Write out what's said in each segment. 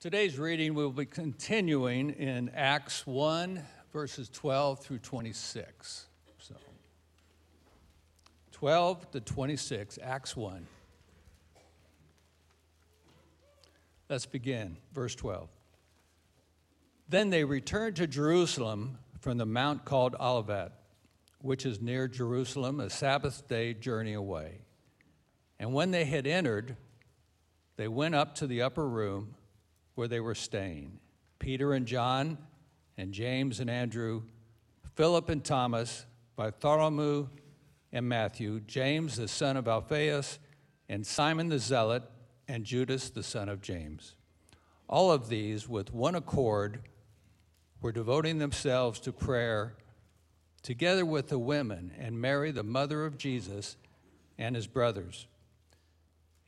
Today's reading will be continuing in Acts 1, verses 12 through 26. So, 12 to 26, Acts 1. Let's begin. Verse 12. Then they returned to Jerusalem from the mount called Olivet, which is near Jerusalem, a Sabbath day journey away. And when they had entered, they went up to the upper room where they were staying Peter and John, and James and Andrew, Philip and Thomas, Bartholomew and Matthew, James the son of Alphaeus, and Simon the Zealot, and Judas the son of James. All of these, with one accord, were devoting themselves to prayer together with the women and Mary, the mother of Jesus, and his brothers.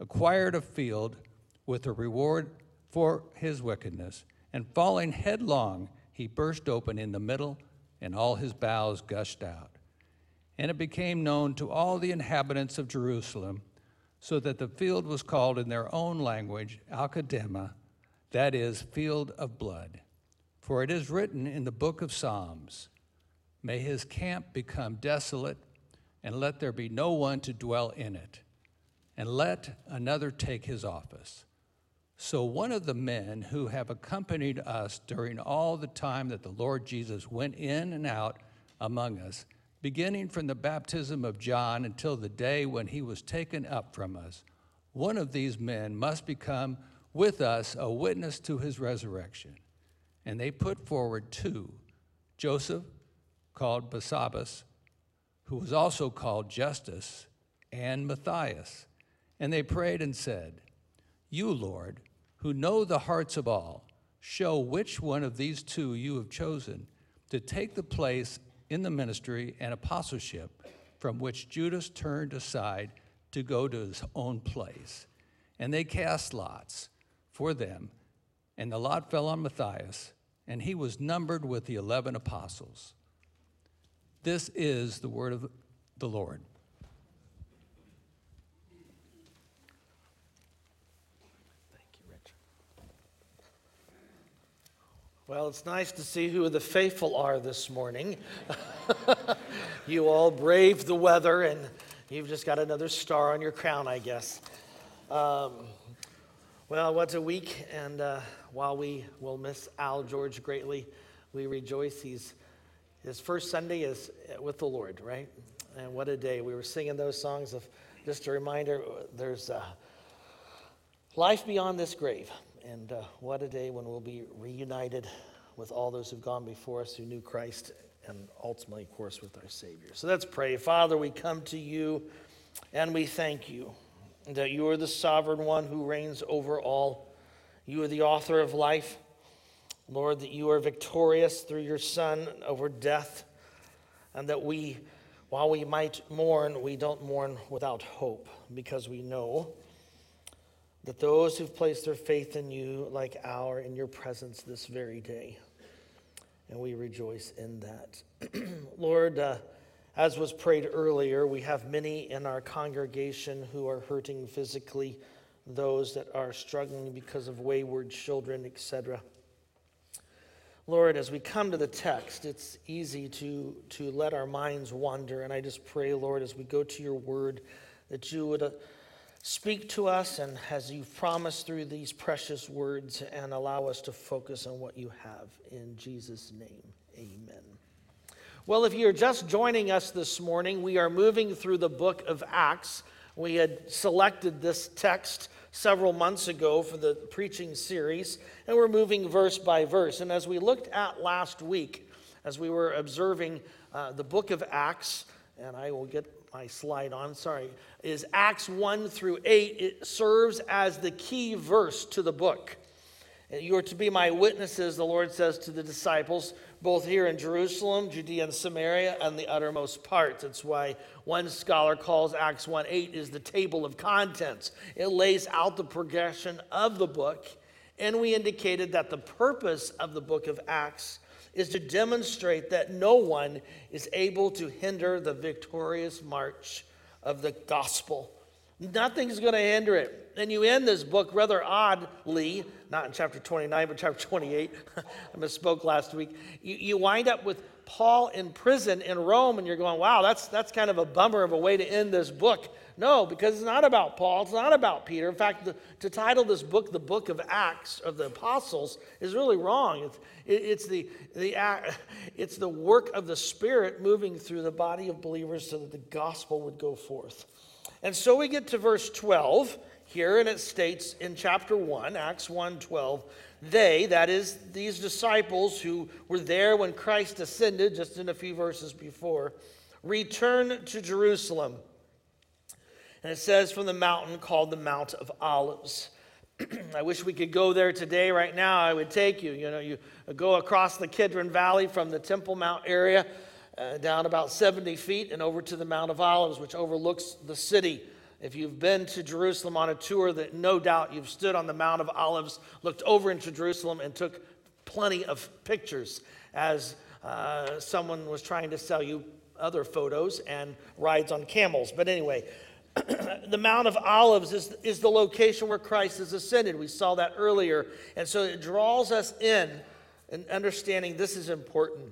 acquired a field with a reward for his wickedness, and falling headlong, he burst open in the middle, and all his bowels gushed out. And it became known to all the inhabitants of Jerusalem, so that the field was called in their own language Akeldama, that is, field of blood. For it is written in the book of Psalms May his camp become desolate, and let there be no one to dwell in it and let another take his office. So, one of the men who have accompanied us during all the time that the Lord Jesus went in and out among us, beginning from the baptism of John until the day when he was taken up from us, one of these men must become with us a witness to his resurrection. And they put forward two Joseph, called Barsabbas, who was also called Justus, and Matthias. And they prayed and said, You, Lord, who know the hearts of all, show which one of these two you have chosen to take the place in the ministry and apostleship from which Judas turned aside to go to his own place. And they cast lots for them, and the lot fell on Matthias, and he was numbered with the eleven apostles. This is the word of the Lord. Well, it's nice to see who the faithful are this morning. you all braved the weather, and you've just got another star on your crown, I guess. Um, well, what a week, and uh, while we will miss Al George greatly, we rejoice. He's his first Sunday is with the Lord, right? And what a day! We were singing those songs of just a reminder. There's uh, life beyond this grave. And uh, what a day when we'll be reunited with all those who've gone before us who knew Christ and ultimately, of course, with our Savior. So let's pray. Father, we come to you and we thank you that you are the sovereign one who reigns over all. You are the author of life. Lord, that you are victorious through your Son over death, and that we, while we might mourn, we don't mourn without hope because we know that those who've placed their faith in you, like our, in your presence this very day. And we rejoice in that. Lord, uh, as was prayed earlier, we have many in our congregation who are hurting physically, those that are struggling because of wayward children, etc. Lord, as we come to the text, it's easy to, to let our minds wander. And I just pray, Lord, as we go to your word, that you would. Speak to us, and as you've promised through these precious words, and allow us to focus on what you have. In Jesus' name, amen. Well, if you're just joining us this morning, we are moving through the book of Acts. We had selected this text several months ago for the preaching series, and we're moving verse by verse. And as we looked at last week, as we were observing uh, the book of Acts, and I will get my slide on, sorry, is Acts 1 through 8. It serves as the key verse to the book. You are to be my witnesses, the Lord says to the disciples, both here in Jerusalem, Judea and Samaria, and the uttermost parts. That's why one scholar calls Acts 1 8 is the table of contents. It lays out the progression of the book, and we indicated that the purpose of the book of Acts is to demonstrate that no one is able to hinder the victorious march of the gospel. Nothing's going to hinder it. And you end this book rather oddly, not in chapter 29, but chapter 28. I misspoke last week. You, you wind up with Paul in prison in Rome, and you're going, wow, that's, that's kind of a bummer of a way to end this book. No, because it's not about Paul, it's not about Peter. In fact, the, to title this book the book of Acts of the Apostles is really wrong. It's, it, it's, the, the, it's the work of the Spirit moving through the body of believers so that the gospel would go forth. And so we get to verse 12 here, and it states in chapter 1, Acts 1 12, they, that is, these disciples who were there when Christ ascended, just in a few verses before, return to Jerusalem. And it says from the mountain called the Mount of Olives. I wish we could go there today. Right now, I would take you. You know, you go across the Kidron Valley from the Temple Mount area uh, down about 70 feet and over to the Mount of Olives, which overlooks the city. If you've been to Jerusalem on a tour, that no doubt you've stood on the Mount of Olives, looked over into Jerusalem, and took plenty of pictures as uh, someone was trying to sell you other photos and rides on camels. But anyway, the Mount of Olives is, is the location where Christ is ascended. We saw that earlier. And so it draws us in and understanding this is important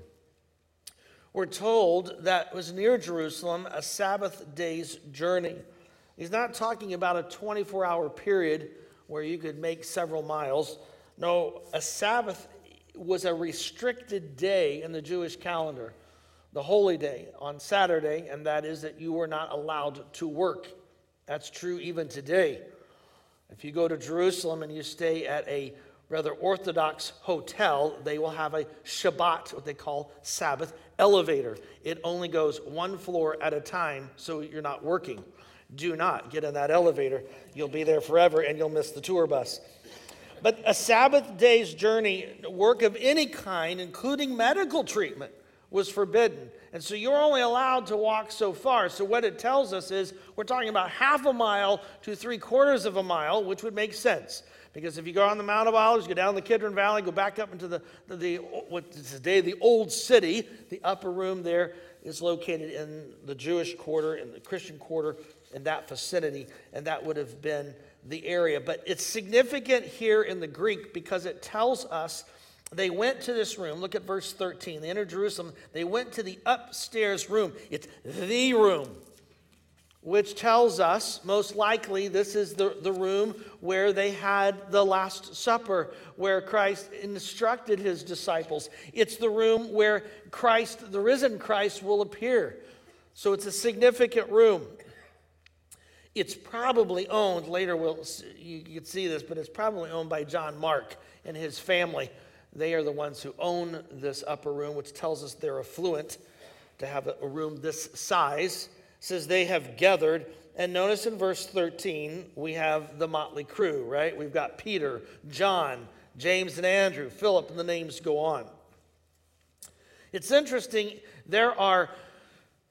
we're told that was near Jerusalem, a Sabbath day's journey. He's not talking about a 24 hour period where you could make several miles. No, a Sabbath was a restricted day in the Jewish calendar, the holy day on Saturday, and that is that you were not allowed to work. That's true even today. If you go to Jerusalem and you stay at a rather Orthodox hotel, they will have a Shabbat, what they call Sabbath elevator. It only goes one floor at a time, so you're not working. Do not get in that elevator. You'll be there forever and you'll miss the tour bus. But a Sabbath day's journey, work of any kind, including medical treatment, was forbidden. And so you're only allowed to walk so far. So what it tells us is we're talking about half a mile to three quarters of a mile, which would make sense. Because if you go on the Mount of Olives, go down the Kidron Valley, go back up into the, the, the what's today the old city, the upper room there is located in the Jewish quarter, in the Christian quarter, in that vicinity, and that would have been the area. But it's significant here in the Greek because it tells us they went to this room. Look at verse 13. They entered Jerusalem. They went to the upstairs room. It's the room which tells us most likely this is the, the room where they had the Last Supper, where Christ instructed his disciples. It's the room where Christ, the risen Christ, will appear. So it's a significant room. It's probably owned, later we'll, you can see this, but it's probably owned by John Mark and his family. They are the ones who own this upper room, which tells us they're affluent to have a room this size says they have gathered. And notice in verse 13, we have the motley crew, right? We've got Peter, John, James, and Andrew, Philip, and the names go on. It's interesting, there are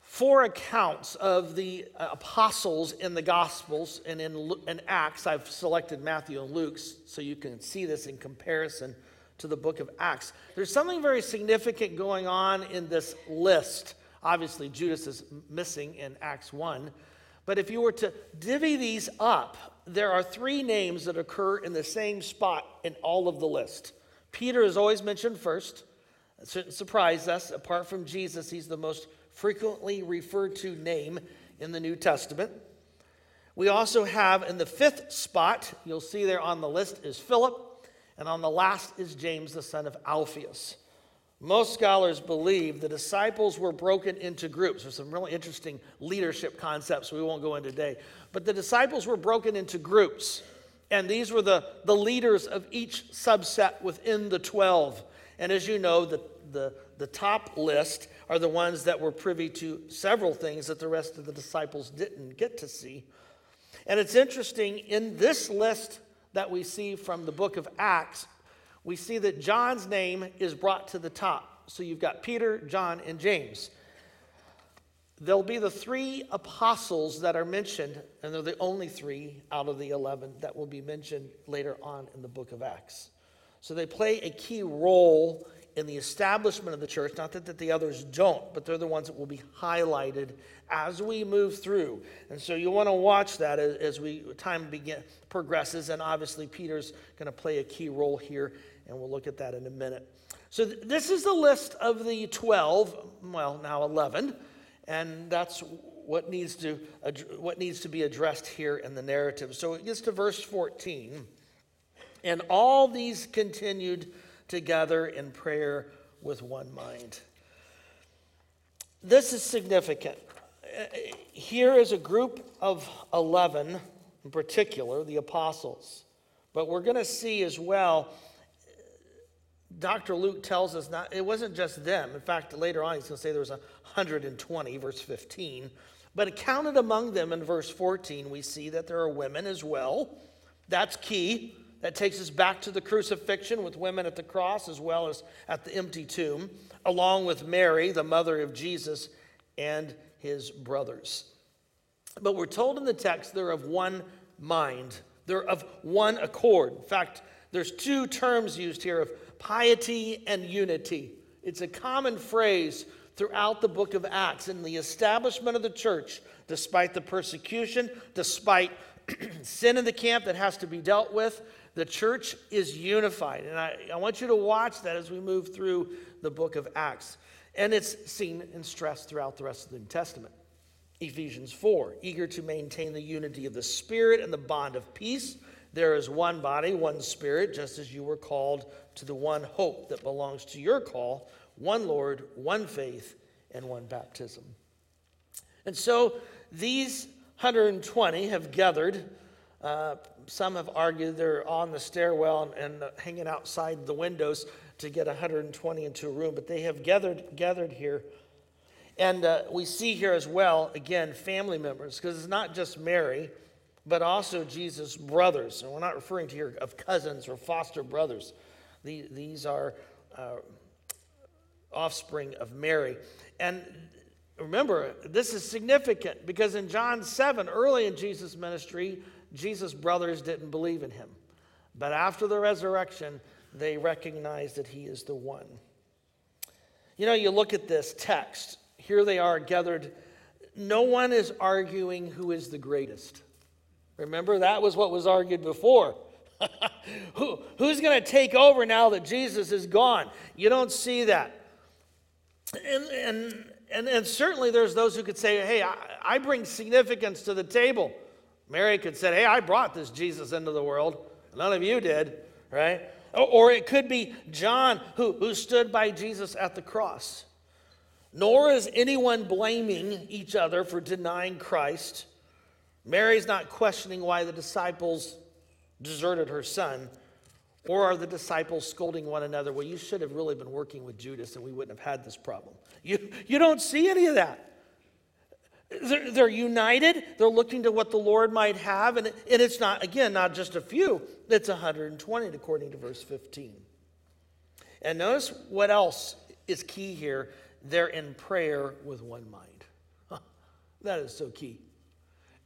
four accounts of the uh, apostles in the Gospels and in, in Acts. I've selected Matthew and Luke's so you can see this in comparison to the book of Acts. There's something very significant going on in this list Obviously, Judas is missing in Acts 1. But if you were to divvy these up, there are three names that occur in the same spot in all of the list. Peter is always mentioned first. It shouldn't surprise us. Apart from Jesus, he's the most frequently referred to name in the New Testament. We also have in the fifth spot, you'll see there on the list, is Philip, and on the last is James, the son of Alphaeus. Most scholars believe the disciples were broken into groups. There's some really interesting leadership concepts we won't go into today. But the disciples were broken into groups. And these were the, the leaders of each subset within the 12. And as you know, the, the, the top list are the ones that were privy to several things that the rest of the disciples didn't get to see. And it's interesting, in this list that we see from the book of Acts, we see that John's name is brought to the top. So you've got Peter, John, and James. There'll be the three apostles that are mentioned, and they're the only three out of the 11 that will be mentioned later on in the book of Acts. So they play a key role in the establishment of the church. Not that, that the others don't, but they're the ones that will be highlighted as we move through. And so you want to watch that as, as we time begin, progresses. And obviously, Peter's going to play a key role here, and we'll look at that in a minute. So th- this is the list of the 12, well, now 11 and that's what needs to what needs to be addressed here in the narrative. So it gets to verse 14. And all these continued together in prayer with one mind. This is significant. Here is a group of 11 in particular, the apostles. But we're going to see as well Dr. Luke tells us not, it wasn't just them. In fact, later on, he's going to say there was 120, verse 15. But counted among them in verse 14, we see that there are women as well. That's key. That takes us back to the crucifixion with women at the cross as well as at the empty tomb, along with Mary, the mother of Jesus, and his brothers. But we're told in the text they're of one mind, they're of one accord. In fact, there's two terms used here of piety and unity. It's a common phrase throughout the book of Acts in the establishment of the church, despite the persecution, despite sin in the camp that has to be dealt with. The church is unified. And I, I want you to watch that as we move through the book of Acts. And it's seen and stressed throughout the rest of the New Testament. Ephesians 4, eager to maintain the unity of the Spirit and the bond of peace. There is one body, one Spirit, just as you were called to the one hope that belongs to your call, one Lord, one faith, and one baptism. And so these 120 have gathered. Uh, some have argued they're on the stairwell and, and hanging outside the windows to get 120 into a room, but they have gathered, gathered here. And uh, we see here as well, again, family members, because it's not just Mary, but also Jesus' brothers. And we're not referring to here of cousins or foster brothers. These are uh, offspring of Mary. And remember, this is significant because in John 7, early in Jesus' ministry, Jesus' brothers didn't believe in him. But after the resurrection, they recognized that he is the one. You know, you look at this text, here they are gathered. No one is arguing who is the greatest. Remember, that was what was argued before. Who, who's going to take over now that Jesus is gone? You don't see that. And, and, and, and certainly there's those who could say, hey, I, I bring significance to the table. Mary could say, hey, I brought this Jesus into the world. None of you did, right? Or it could be John who, who stood by Jesus at the cross. Nor is anyone blaming each other for denying Christ. Mary's not questioning why the disciples deserted her son? Or are the disciples scolding one another? Well, you should have really been working with Judas and we wouldn't have had this problem. You, you don't see any of that. They're, they're united. They're looking to what the Lord might have. And, and it's not, again, not just a few, it's 120 according to verse 15. And notice what else is key here. They're in prayer with one mind. That is so key.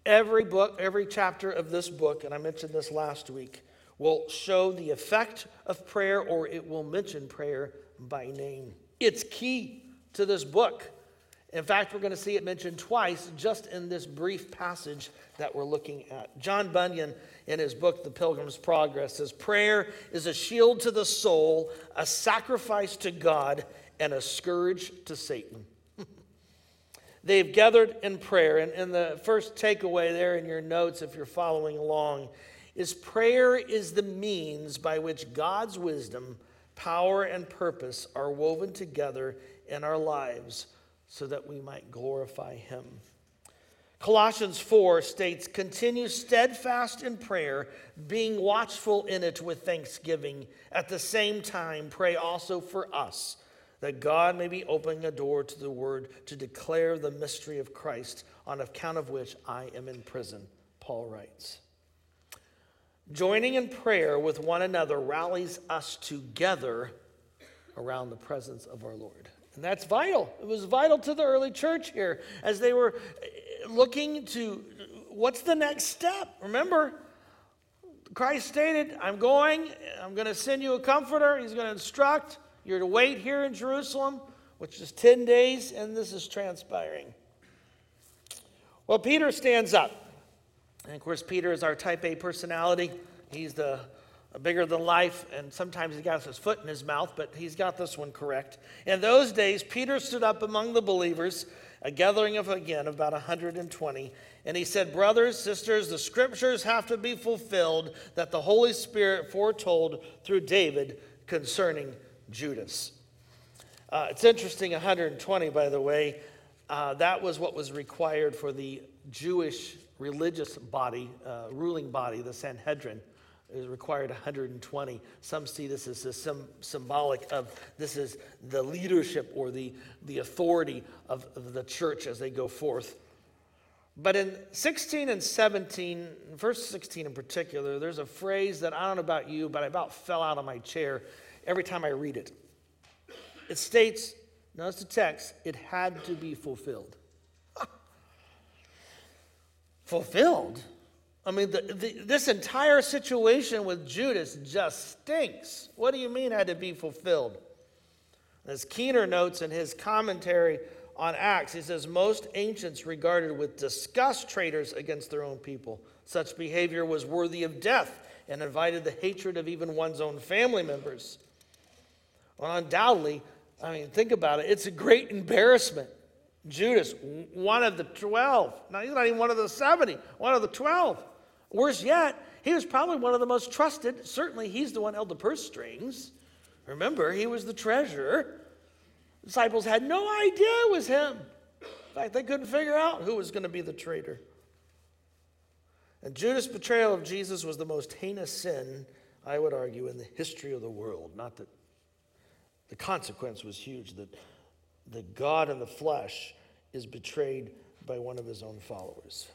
Every book, every chapter of this book, and I mentioned this last week, will show the effect of prayer or it will mention prayer by name. It's key to this book. In fact, we're going to see it mentioned twice just in this brief passage that we're looking at. John Bunyan, in his book, The Pilgrim's Progress, says Prayer is a shield to the soul, a sacrifice to God, and a scourge to Satan. They've gathered in prayer. And, and the first takeaway there in your notes, if you're following along, is prayer is the means by which God's wisdom, power, and purpose are woven together in our lives so that we might glorify Him. Colossians 4 states, Continue steadfast in prayer, being watchful in it with thanksgiving. At the same time, pray also for us that God may be opening a door to the word to declare the mystery of Christ, on account of which I am in prison, Paul writes. joining in prayer with one another rallies us together around the presence of our Lord. And that's vital. It was vital to the early church here as they were uh, looking to what's the next step? Remember, Christ stated, I'm going, I'm going to send you a comforter. He's going to instruct. You're to wait here in Jerusalem, which is 10 days, and this is transpiring. Well, Peter stands up. And of course, Peter is our type A personality. He's the bigger than life, and sometimes he got his foot in his mouth, but he's got this one correct. In those days, Peter stood up among the believers, a gathering of again about 120, and he said, Brothers, sisters, the scriptures have to be fulfilled that the Holy Spirit foretold through David concerning Judas. Uh, it's interesting, 120, by the way, uh, that was what was required for the Jewish religious body, uh, ruling body, the Sanhedrin. It required 120. Some see this as a sim- symbolic of this is the leadership or the, the authority of, of the church as they go forth. But in 16 and 17, verse 16 in particular, there's a phrase that I don't know about you, but I about fell out of my chair every time I read it. It states, notice the text, it had to be fulfilled. fulfilled? I mean, the, the, this entire situation with Judas just stinks. What do you mean had to be fulfilled? As Keener notes in his commentary on Acts, he says, Most ancients regarded with disgust traitors against their own people. Such behavior was worthy of death and invited the hatred of even one's own family members. Well, undoubtedly, I mean, think about it, it's a great embarrassment. Judas, one of the 12. Now, he's not even one of the 70, one of the 12. Worse yet, he was probably one of the most trusted. Certainly, he's the one held the purse strings. Remember, he was the treasurer. Disciples had no idea it was him. In fact, they couldn't figure out who was going to be the traitor. And Judas' betrayal of Jesus was the most heinous sin, I would argue, in the history of the world. Not that the consequence was huge, that the God in the flesh is betrayed by one of his own followers.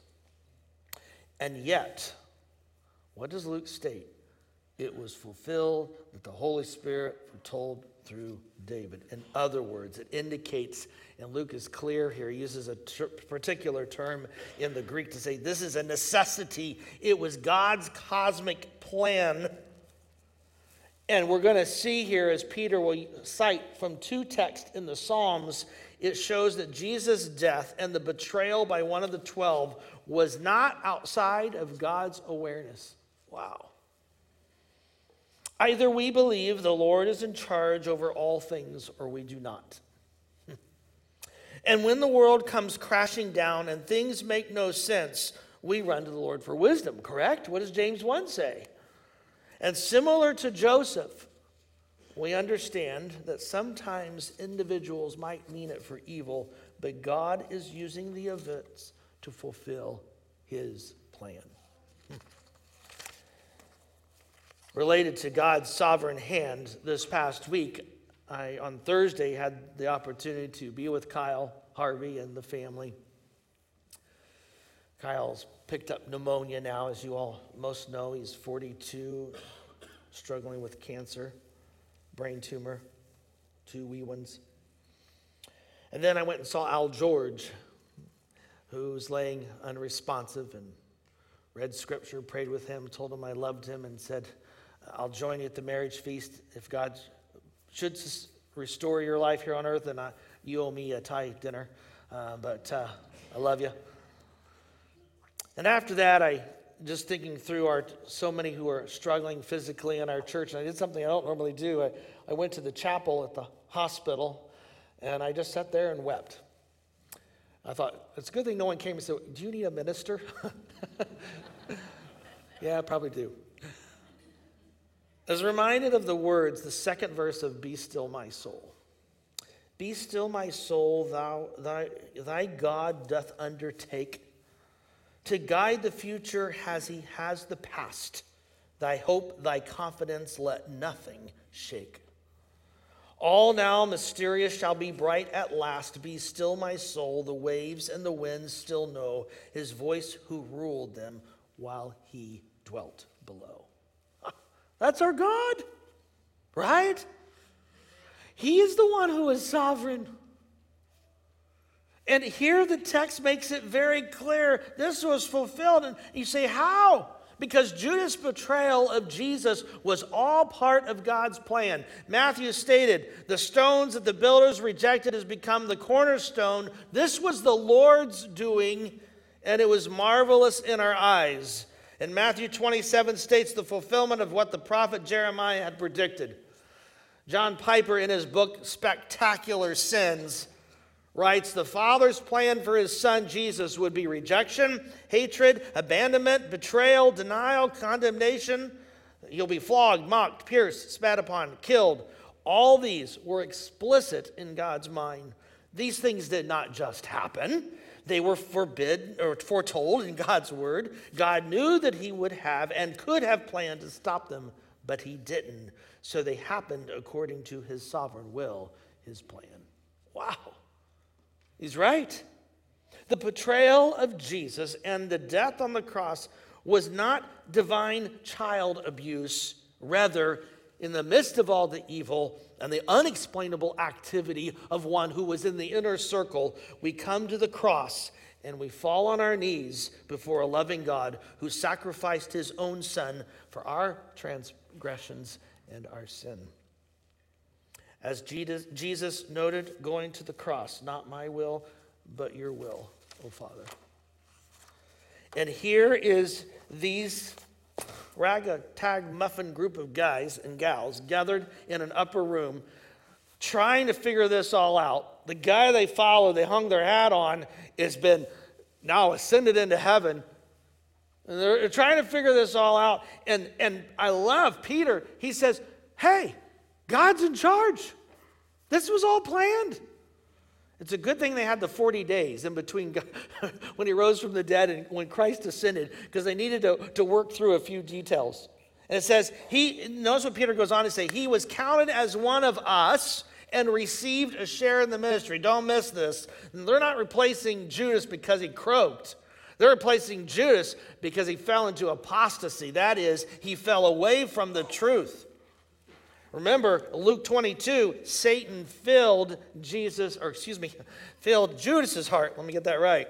And yet, what does Luke state? It was fulfilled that the Holy Spirit foretold through David. In other words, it indicates, and Luke is clear here, he uses a ter- particular term in the Greek to say this is a necessity. It was God's cosmic plan. And we're going to see here, as Peter will cite from two texts in the Psalms, it shows that Jesus' death and the betrayal by one of the twelve was not outside of God's awareness. Wow. Either we believe the Lord is in charge over all things, or we do not. and when the world comes crashing down and things make no sense, we run to the Lord for wisdom, correct? What does James 1 say? And similar to Joseph, we understand that sometimes individuals might mean it for evil, but God is using the events to fulfill his plan. Hmm. related to God's sovereign hand, this past week, I, on Thursday, had the opportunity to be with Kyle Harvey and the family. Kyle's picked up pneumonia now, as you all most know. He's 42, struggling with cancer, brain tumor, two wee ones. And then I went and saw Al George, who's laying unresponsive, and read scripture, prayed with him, told him I loved him, and said, I'll join you at the marriage feast. If God should restore your life here on earth, then I, you owe me a Thai dinner. Uh, but uh, I love you. And after that, I just thinking through our so many who are struggling physically in our church, and I did something I don't normally do. I, I went to the chapel at the hospital, and I just sat there and wept. I thought, it's a good thing no one came and said, Do you need a minister? yeah, I probably do. I was reminded of the words, the second verse of Be Still My Soul. Be still, my soul, thou, thy, thy God doth undertake to guide the future as he has the past. Thy hope, thy confidence, let nothing shake. All now mysterious shall be bright at last. Be still, my soul. The waves and the winds still know his voice who ruled them while he dwelt below. That's our God, right? He is the one who is sovereign. And here the text makes it very clear this was fulfilled. And you say, How? Because Judas' betrayal of Jesus was all part of God's plan. Matthew stated, The stones that the builders rejected has become the cornerstone. This was the Lord's doing, and it was marvelous in our eyes. And Matthew 27 states the fulfillment of what the prophet Jeremiah had predicted. John Piper, in his book Spectacular Sins, writes the Father's plan for his Son Jesus would be rejection, hatred, abandonment, betrayal, denial, condemnation. He'll be flogged, mocked, pierced, spat upon, killed. All these were explicit in God's mind. These things did not just happen. They were forbid or foretold in God's word. God knew that he would have and could have planned to stop them, but he didn't. So they happened according to his sovereign will, his plan. Wow. He's right. The betrayal of Jesus and the death on the cross was not divine child abuse. Rather, in the midst of all the evil and the unexplainable activity of one who was in the inner circle, we come to the cross and we fall on our knees before a loving God who sacrificed his own son for our transgressions and our sin. As Jesus noted, going to the cross, not my will, but your will, O Father. And here is these ragtag muffin group of guys and gals gathered in an upper room trying to figure this all out. The guy they follow, they hung their hat on, has been now ascended into heaven. And they're trying to figure this all out. And, and I love Peter. He says, Hey, God's in charge. This was all planned. It's a good thing they had the 40 days in between when he rose from the dead and when Christ ascended, because they needed to, to work through a few details. And it says, he, notice what Peter goes on to say, he was counted as one of us and received a share in the ministry. Don't miss this. They're not replacing Judas because he croaked. They're replacing Judas because he fell into apostasy. That is, he fell away from the truth. Remember, Luke 22, Satan filled Jesus, or excuse me, filled Judas's heart. Let me get that right.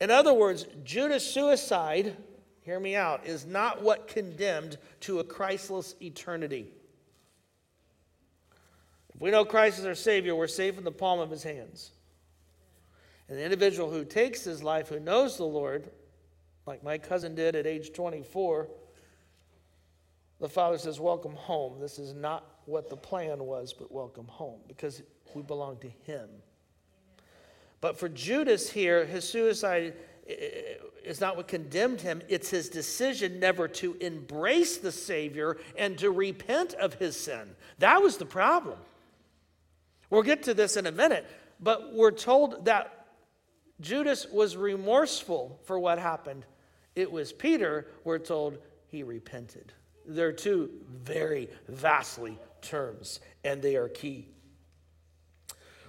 In other words, Judas' suicide, hear me out, is not what condemned to a Christless eternity. If we know Christ is our Savior, we're safe in the palm of His hands. And the individual who takes his life, who knows the Lord, like my cousin did at age 24, the father says, Welcome home. This is not what the plan was, but welcome home because we belong to him. But for Judas here, his suicide is not what condemned him, it's his decision never to embrace the Savior and to repent of his sin. That was the problem. We'll get to this in a minute, but we're told that Judas was remorseful for what happened. It was Peter, we're told, he repented. They're two very vastly terms, and they are key.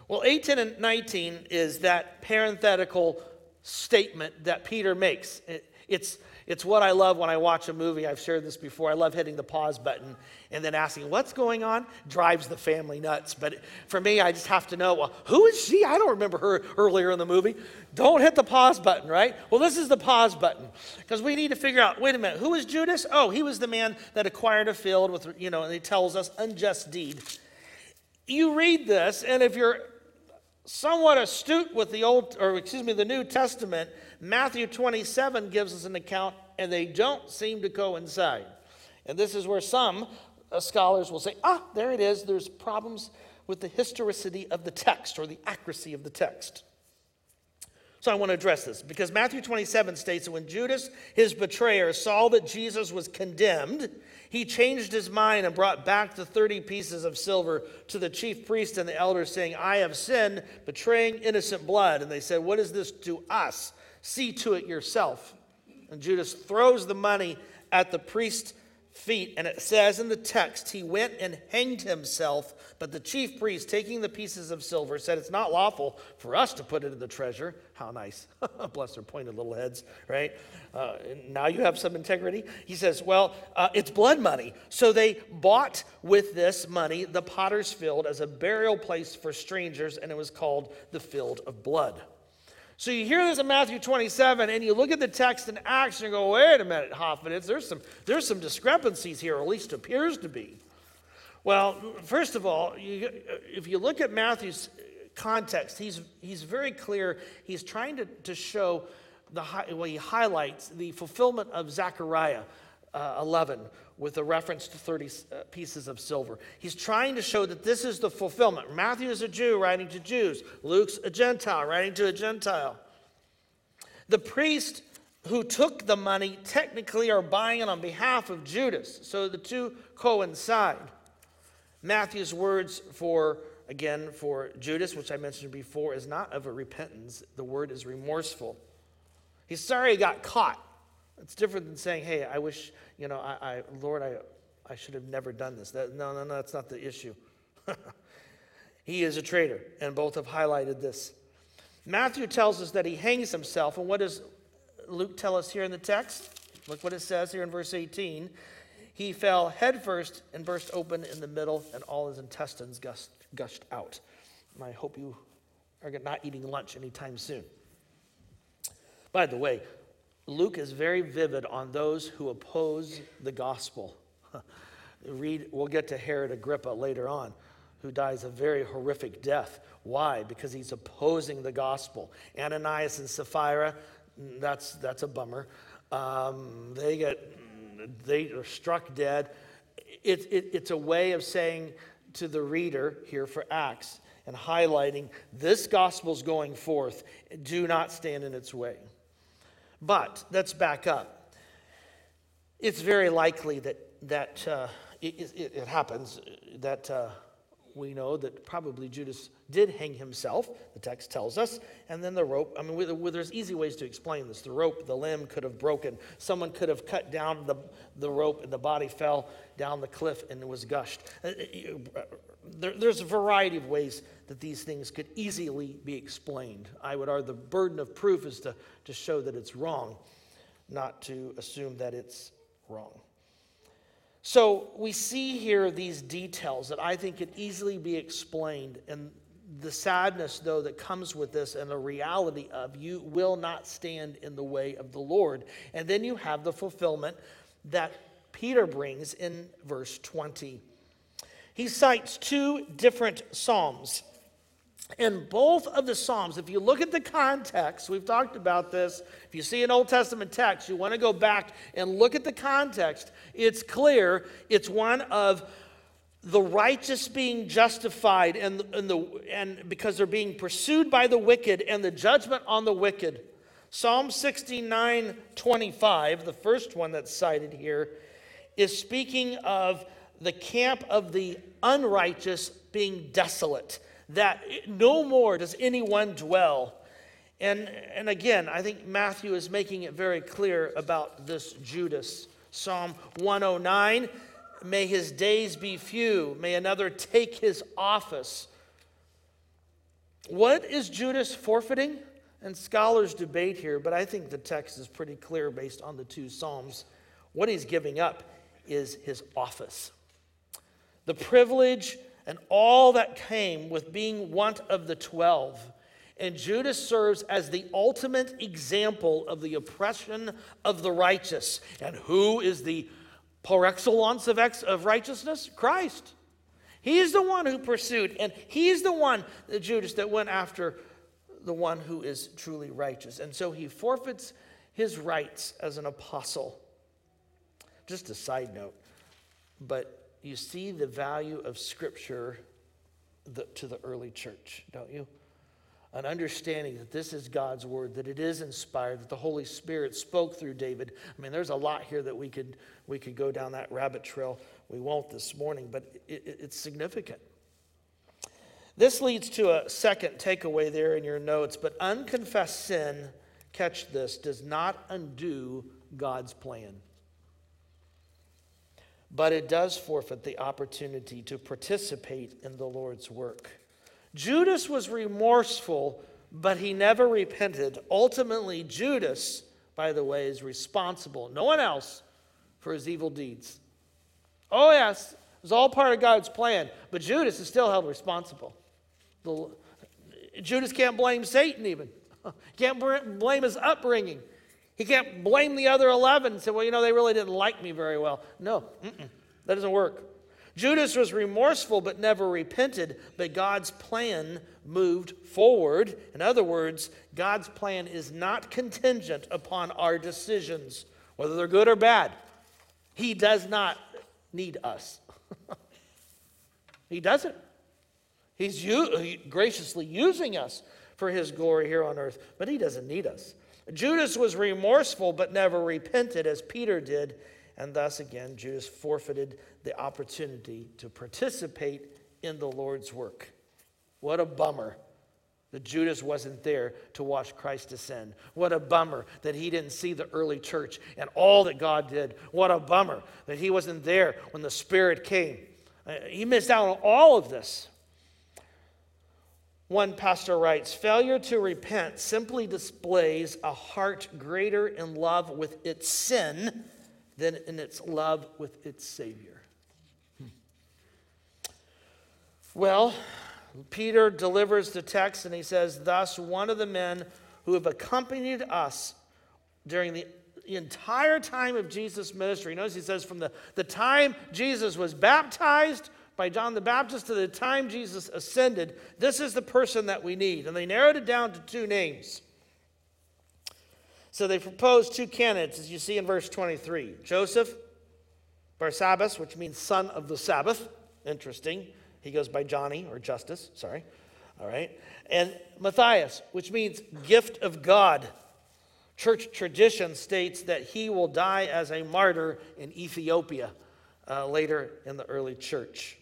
Well, 18 and 19 is that parenthetical statement that Peter makes. It, it's, it's what I love when I watch a movie. I've shared this before. I love hitting the pause button and then asking, What's going on? drives the family nuts. But for me, I just have to know, well, who is she? I don't remember her earlier in the movie. Don't hit the pause button, right? Well, this is the pause button because we need to figure out wait a minute, who is Judas? Oh, he was the man that acquired a field with, you know, and he tells us unjust deed. You read this, and if you're somewhat astute with the Old, or excuse me, the New Testament, Matthew 27 gives us an account, and they don't seem to coincide. And this is where some uh, scholars will say, ah, there it is. There's problems with the historicity of the text or the accuracy of the text. So I want to address this because Matthew 27 states that when Judas, his betrayer, saw that Jesus was condemned, he changed his mind and brought back the 30 pieces of silver to the chief priest and the elders, saying, I have sinned, betraying innocent blood. And they said, What is this to us? See to it yourself. And Judas throws the money at the priest's feet. And it says in the text, he went and hanged himself. But the chief priest, taking the pieces of silver, said, It's not lawful for us to put it in the treasure. How nice. Bless their pointed little heads, right? Uh, now you have some integrity. He says, Well, uh, it's blood money. So they bought with this money the potter's field as a burial place for strangers, and it was called the field of blood. So you hear this in Matthew 27, and you look at the text in Acts, and you go, wait a minute, Hoffman, there's some, there's some discrepancies here, or at least appears to be. Well, first of all, you, if you look at Matthew's context, he's, he's very clear. He's trying to, to show, the, well, he highlights the fulfillment of Zechariah uh, 11 with a reference to 30 uh, pieces of silver. He's trying to show that this is the fulfillment. Matthew is a Jew writing to Jews, Luke's a Gentile writing to a Gentile. The priest who took the money technically are buying it on behalf of Judas, so the two coincide. Matthew's words for, again, for Judas, which I mentioned before, is not of a repentance. The word is remorseful. He's sorry he got caught. It's different than saying, hey, I wish, you know, I, I Lord, I, I should have never done this. That, no, no, no, that's not the issue. he is a traitor, and both have highlighted this. Matthew tells us that he hangs himself, and what does Luke tell us here in the text? Look what it says here in verse 18. He fell headfirst and burst open in the middle, and all his intestines gushed, gushed out. And I hope you are not eating lunch anytime soon. By the way, Luke is very vivid on those who oppose the gospel. Read, we'll get to Herod Agrippa later on, who dies a very horrific death. Why? Because he's opposing the gospel. Ananias and Sapphira, that's, that's a bummer. Um, they get they are struck dead. It, it, it's a way of saying to the reader here for Acts and highlighting this gospel's going forth. Do not stand in its way. But let's back up. It's very likely that, that uh, it, it, it, happens that uh, we know that probably Judas did hang himself, the text tells us, and then the rope. I mean, there's easy ways to explain this. The rope, the limb could have broken. Someone could have cut down the, the rope, and the body fell down the cliff and it was gushed. Uh, uh, there, there's a variety of ways that these things could easily be explained. I would argue the burden of proof is to, to show that it's wrong, not to assume that it's wrong. So we see here these details that I think could easily be explained, and the sadness, though, that comes with this, and the reality of you will not stand in the way of the Lord. And then you have the fulfillment that Peter brings in verse 20. He cites two different Psalms. In both of the Psalms, if you look at the context, we've talked about this. If you see an Old Testament text, you want to go back and look at the context. It's clear it's one of the righteous being justified and, and, the, and because they're being pursued by the wicked and the judgment on the wicked. Psalm 69 25, the first one that's cited here, is speaking of the camp of the unrighteous being desolate that no more does anyone dwell. And, and again, I think Matthew is making it very clear about this Judas. Psalm 109 May his days be few, may another take his office. What is Judas forfeiting? And scholars debate here, but I think the text is pretty clear based on the two Psalms. What he's giving up is his office. The privilege and all that came with being one of the twelve. And Judas serves as the ultimate example of the oppression of the righteous. And who is the par excellence of, ex- of righteousness? Christ. He's the one who pursued, and he's the one, the Judas, that went after the one who is truly righteous. And so he forfeits his rights as an apostle. Just a side note, but you see the value of Scripture the, to the early church, don't you? An understanding that this is God's word, that it is inspired, that the Holy Spirit spoke through David. I mean, there's a lot here that we could, we could go down that rabbit trail. We won't this morning, but it, it, it's significant. This leads to a second takeaway there in your notes, but unconfessed sin, catch this, does not undo God's plan. But it does forfeit the opportunity to participate in the Lord's work. Judas was remorseful, but he never repented. Ultimately, Judas, by the way, is responsible, no one else, for his evil deeds. Oh, yes, it was all part of God's plan, but Judas is still held responsible. The, Judas can't blame Satan, even. can't blame his upbringing. He can't blame the other 11 and say, well, you know, they really didn't like me very well. No, that doesn't work. Judas was remorseful but never repented, but God's plan moved forward. In other words, God's plan is not contingent upon our decisions, whether they're good or bad. He does not need us. he doesn't. He's u- graciously using us for his glory here on earth, but he doesn't need us. Judas was remorseful but never repented as Peter did, and thus again, Judas forfeited the opportunity to participate in the Lord's work. What a bummer that Judas wasn't there to watch Christ ascend. What a bummer that he didn't see the early church and all that God did. What a bummer that he wasn't there when the Spirit came. Uh, he missed out on all of this. One pastor writes Failure to repent simply displays a heart greater in love with its sin than in its love with its Savior. Hmm. Well, Peter delivers the text and he says, Thus, one of the men who have accompanied us during the entire time of Jesus' ministry, notice he says, from the, the time Jesus was baptized by John the Baptist to the time Jesus ascended, this is the person that we need. And they narrowed it down to two names. So they proposed two candidates, as you see in verse 23 Joseph Barsabbas, which means son of the Sabbath. Interesting. He goes by Johnny or Justus, sorry. All right. And Matthias, which means gift of God. Church tradition states that he will die as a martyr in Ethiopia uh, later in the early church.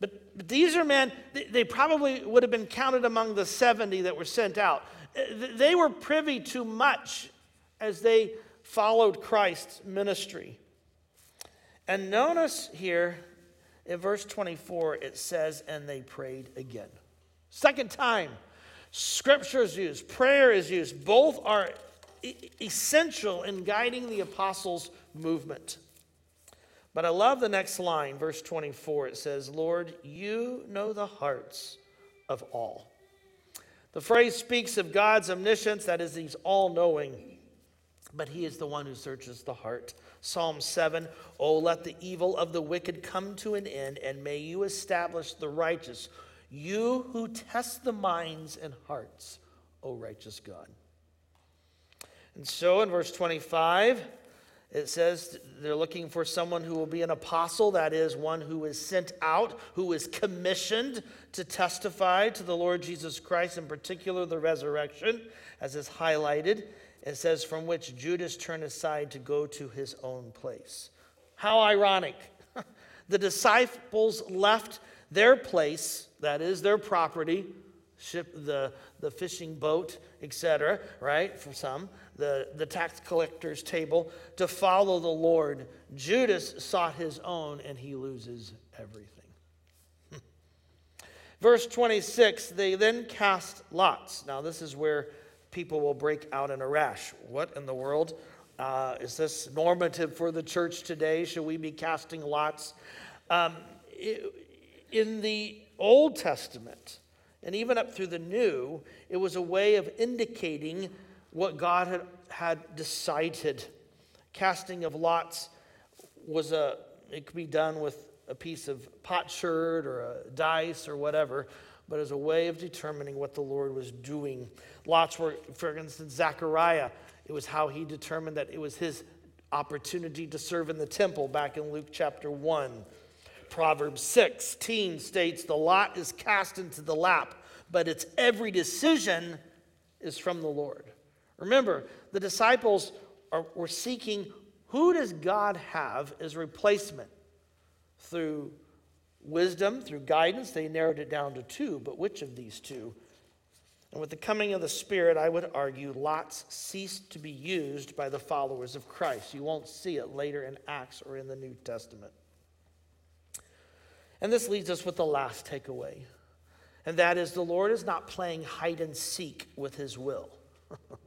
But, but these are men, they, probably would have been counted among the 70 that were sent out. Uh, they were privy to much as they followed Christ's ministry. And notice here in verse 24, it says, and they prayed again. Second time, scripture is used, prayer is used. Both are essential in guiding the apostles' movement. But I love the next line, verse 24. It says, Lord, you know the hearts of all. The phrase speaks of God's omniscience, that is, he's all knowing, but he is the one who searches the heart. Psalm 7 Oh, let the evil of the wicked come to an end, and may you establish the righteous, you who test the minds and hearts, O righteous God. And so in verse 25, it says they're looking for someone who will be an apostle, that is, one who is sent out, who is commissioned to testify to the Lord Jesus Christ, in particular the resurrection, as is highlighted. It says, from which Judas turned aside to go to his own place. How ironic. the disciples left their place, that is, their property, ship, the, the fishing boat, etc., right, for some the, the tax collector's table to follow the Lord. Judas sought his own and he loses everything. Verse 26 they then cast lots. Now, this is where people will break out in a rash. What in the world? Uh, is this normative for the church today? Should we be casting lots? Um, in the Old Testament, and even up through the New, it was a way of indicating what God had, had decided. Casting of lots was a, it could be done with a piece of potsherd or a dice or whatever, but as a way of determining what the Lord was doing. Lots were, for instance, Zechariah, it was how he determined that it was his opportunity to serve in the temple back in Luke chapter 1. Proverbs 16 states, The lot is cast into the lap, but its every decision is from the Lord. Remember, the disciples are, were seeking who does God have as replacement? Through wisdom, through guidance, they narrowed it down to two, but which of these two? And with the coming of the Spirit, I would argue lots ceased to be used by the followers of Christ. You won't see it later in Acts or in the New Testament. And this leads us with the last takeaway, and that is the Lord is not playing hide and seek with his will.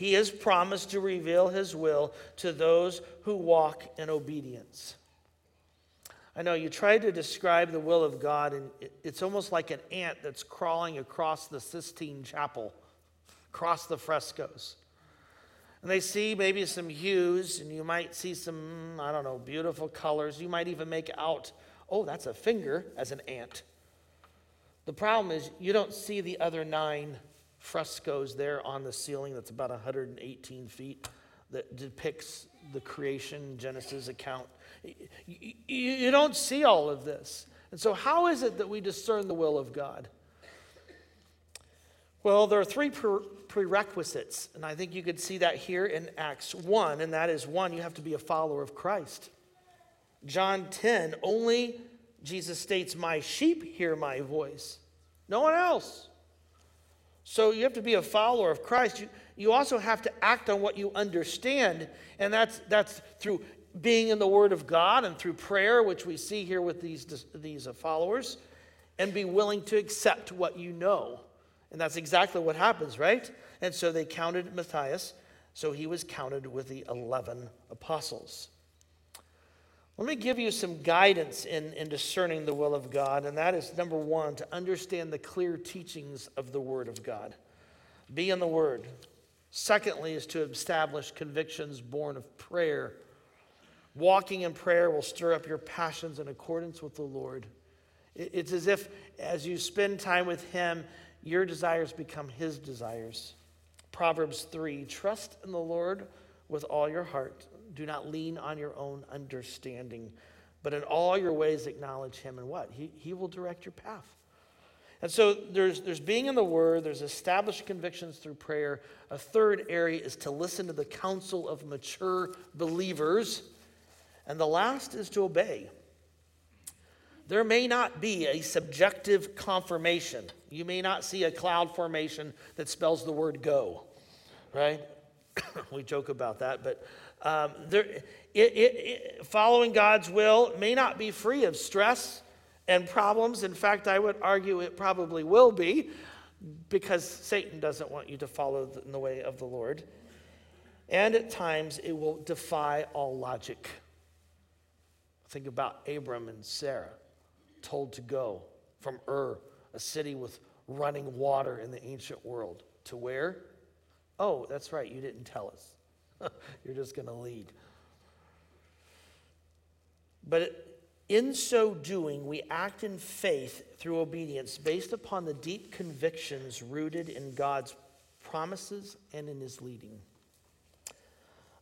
he has promised to reveal his will to those who walk in obedience. I know you try to describe the will of God, and it's almost like an ant that's crawling across the Sistine Chapel, across the frescoes. And they see maybe some hues, and you might see some, I don't know, beautiful colors. You might even make out, oh, that's a finger as an ant. The problem is you don't see the other nine frescoes there on the ceiling that's about 118 feet that depicts the creation Genesis account. You don't see all of this. And so, how is it that we discern the will of God? Well, there are three prerequisites, and I think you could see that here in Acts 1, and that is one, you have to be a follower of Christ. John 10, only Jesus states, My sheep hear my voice, no one else. So you have to be a follower of Christ. You, you also have to act on what you understand, and that's, that's through being in the Word of God and through prayer, which we see here with these, these uh, followers, and be willing to accept what you know. And that's exactly what happens, right? And so they counted Matthias, so he was counted with the 11 apostles. Let me give you some guidance in, in discerning the will of God, and that is number one, to understand the clear teachings of the Word of God. Be in the Word. Secondly, is to establish convictions born of prayer. Walking in prayer will stir up your passions in accordance with the Lord. It's as if as you spend time with Him, your desires become his desires. Proverbs 3 Trust in the Lord with all your heart. Do not lean on your own understanding, but in all your ways acknowledge him. And what? He, he will direct your path. And so there's, there's being in the Word, there's established convictions through prayer. A third area is to listen to the counsel of mature believers. And the last is to obey. There may not be a subjective confirmation. You may not see a cloud formation that spells the word go, right? we joke about that, but um, there, it, it, it, following God's will may not be free of stress and problems. In fact, I would argue it probably will be because Satan doesn't want you to follow in the way of the Lord. And at times, it will defy all logic. Think about Abram and Sarah told to go from Ur, a city with running water in the ancient world, to where? Oh, that's right, you didn't tell us. You're just going to lead. But in so doing, we act in faith through obedience based upon the deep convictions rooted in God's promises and in his leading.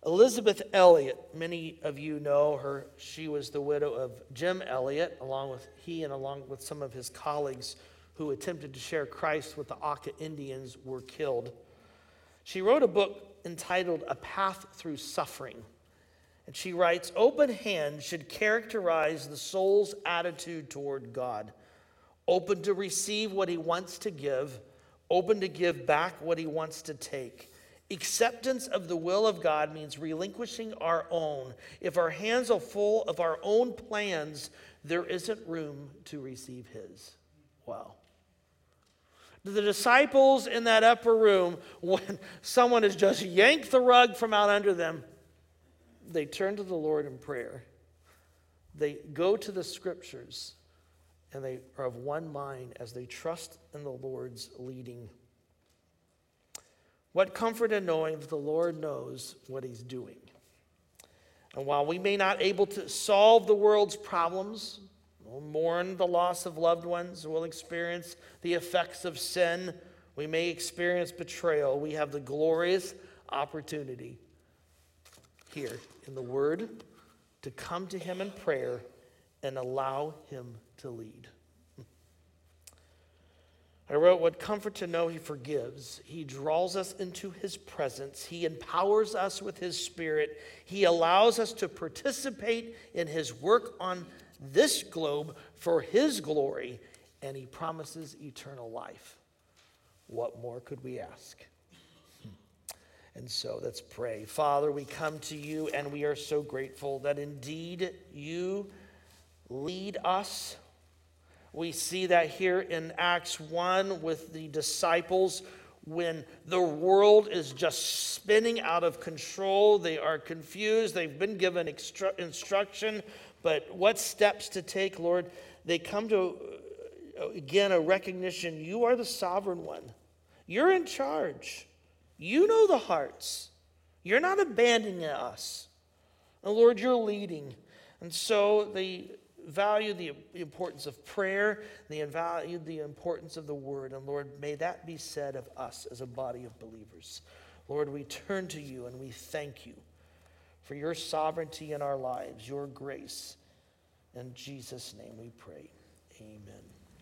Elisabeth Elliot, many of you know her. She was the widow of Jim Elliot, along with he and along with some of his colleagues who attempted to share Christ with the Auca Indians were killed. She wrote a book entitled A Path Through Suffering. And she writes Open hands should characterize the soul's attitude toward God, open to receive what he wants to give, open to give back what he wants to take. Acceptance of the will of God means relinquishing our own. If our hands are full of our own plans, there isn't room to receive His. Wow. The disciples in that upper room, when someone has just yanked the rug from out under them, they turn to the Lord in prayer. They go to the scriptures and they are of one mind as they trust in the Lord's leading. What comfort in knowing that the Lord knows what he's doing. And while we may not able to solve the world's problems, we'll mourn the loss of loved ones, we'll experience the effects of sin, we may experience betrayal, we have the glorious opportunity here in the Word to come to Him in prayer and allow Him to lead. I wrote, What comfort to know He forgives. He draws us into His presence. He empowers us with His Spirit. He allows us to participate in His work on this globe for His glory, and He promises eternal life. What more could we ask? And so let's pray. Father, we come to you and we are so grateful that indeed you lead us We see that here in Acts 1 with the disciples when the world is just spinning out of control. They are confused. They've been given instruction, but what steps to take, Lord? They come to, uh, again, a recognition you are the sovereign one. You're in charge. You know the hearts. You're not abandoning us. And Lord, you're leading. And so they value the importance of prayer, they value the importance of the word. And Lord, may that be said of us as a body of believers. Lord, we turn to you and we thank you for your sovereignty in our lives, your grace. In Jesus' name we pray. Amen.